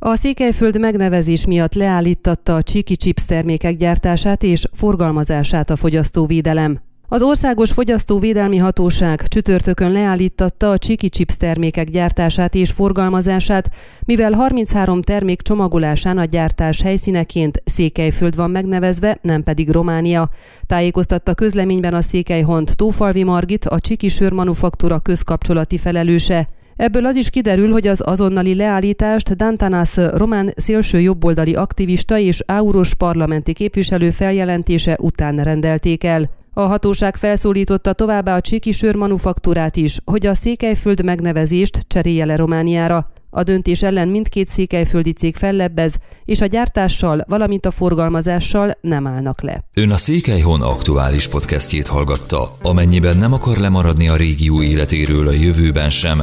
A Székelyföld megnevezés miatt leállítatta a csiki chips termékek gyártását és forgalmazását a fogyasztóvédelem. Az Országos Fogyasztóvédelmi Hatóság csütörtökön leállítatta a csiki chips termékek gyártását és forgalmazását, mivel 33 termék csomagolásán a gyártás helyszíneként Székelyföld van megnevezve, nem pedig Románia. Tájékoztatta közleményben a Székelyhont Tófalvi Margit, a csiki sörmanufaktúra közkapcsolati felelőse. Ebből az is kiderül, hogy az azonnali leállítást Dantanas román szélső jobboldali aktivista és Auros parlamenti képviselő feljelentése után rendelték el. A hatóság felszólította továbbá a csiki sörmanufaktúrát is, hogy a Székelyföld megnevezést cserélje le Romániára. A döntés ellen mindkét székelyföldi cég fellebbez, és a gyártással, valamint a forgalmazással nem állnak le. Ön a Székelyhon aktuális podcastjét hallgatta. Amennyiben nem akar lemaradni a régió életéről a jövőben sem,